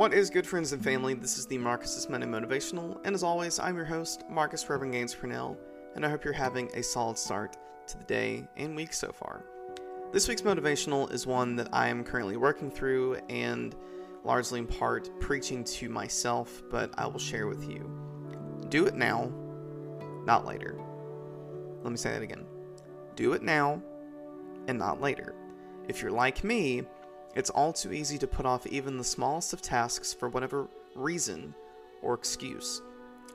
What is good, friends and family? This is the Marcus's Monday Motivational, and as always, I'm your host, Marcus Reverend Gaines Purnell, and I hope you're having a solid start to the day and week so far. This week's motivational is one that I am currently working through and largely in part preaching to myself, but I will share with you. Do it now, not later. Let me say that again. Do it now and not later. If you're like me, it's all too easy to put off even the smallest of tasks for whatever reason or excuse.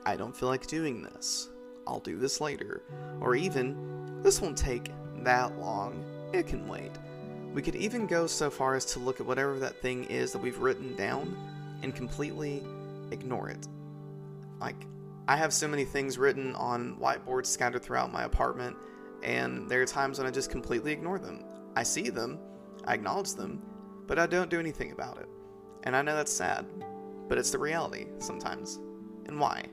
I don't feel like doing this. I'll do this later. Or even, this won't take that long. It can wait. We could even go so far as to look at whatever that thing is that we've written down and completely ignore it. Like, I have so many things written on whiteboards scattered throughout my apartment, and there are times when I just completely ignore them. I see them, I acknowledge them, but I don't do anything about it. And I know that's sad, but it's the reality sometimes. And why?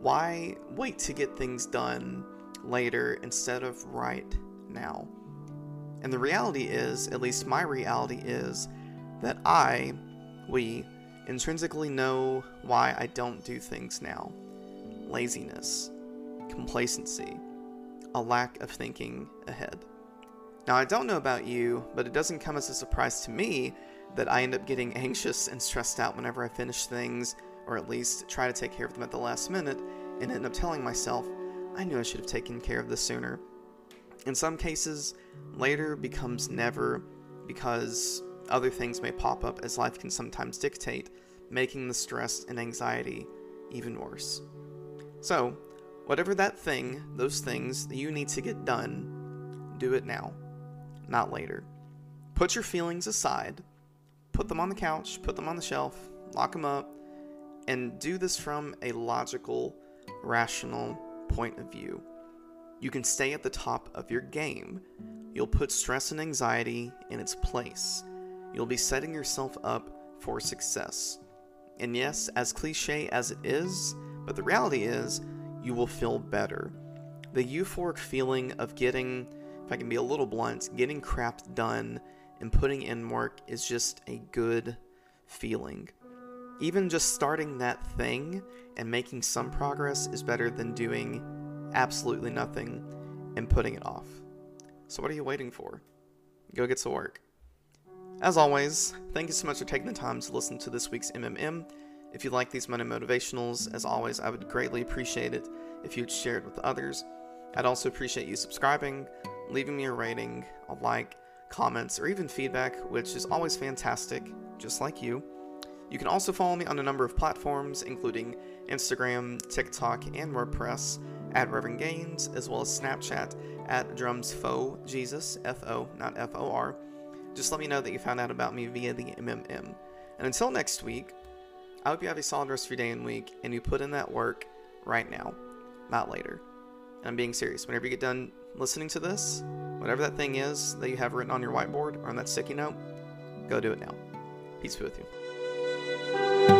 Why wait to get things done later instead of right now? And the reality is, at least my reality is, that I, we, intrinsically know why I don't do things now laziness, complacency, a lack of thinking ahead. Now, I don't know about you, but it doesn't come as a surprise to me that I end up getting anxious and stressed out whenever I finish things, or at least try to take care of them at the last minute, and end up telling myself, I knew I should have taken care of this sooner. In some cases, later becomes never because other things may pop up as life can sometimes dictate, making the stress and anxiety even worse. So, whatever that thing, those things that you need to get done, do it now not later. Put your feelings aside, put them on the couch, put them on the shelf, lock them up, and do this from a logical, rational point of view. You can stay at the top of your game. You'll put stress and anxiety in its place. You'll be setting yourself up for success. And yes, as cliche as it is, but the reality is, you will feel better. The euphoric feeling of getting if I can be a little blunt, getting crap done and putting in work is just a good feeling. Even just starting that thing and making some progress is better than doing absolutely nothing and putting it off. So, what are you waiting for? Go get to work. As always, thank you so much for taking the time to listen to this week's MMM. If you like these Monday motivationals, as always, I would greatly appreciate it if you'd share it with others. I'd also appreciate you subscribing, leaving me a rating, a like, comments, or even feedback, which is always fantastic, just like you. You can also follow me on a number of platforms, including Instagram, TikTok, and WordPress at Reverend Gaines, as well as Snapchat at Drums Fo Jesus, F O, not F O R. Just let me know that you found out about me via the MMM. And until next week, I hope you have a solid rest of your day and week, and you put in that work right now, not later. I'm being serious. Whenever you get done listening to this, whatever that thing is that you have written on your whiteboard or on that sticky note, go do it now. Peace be with you.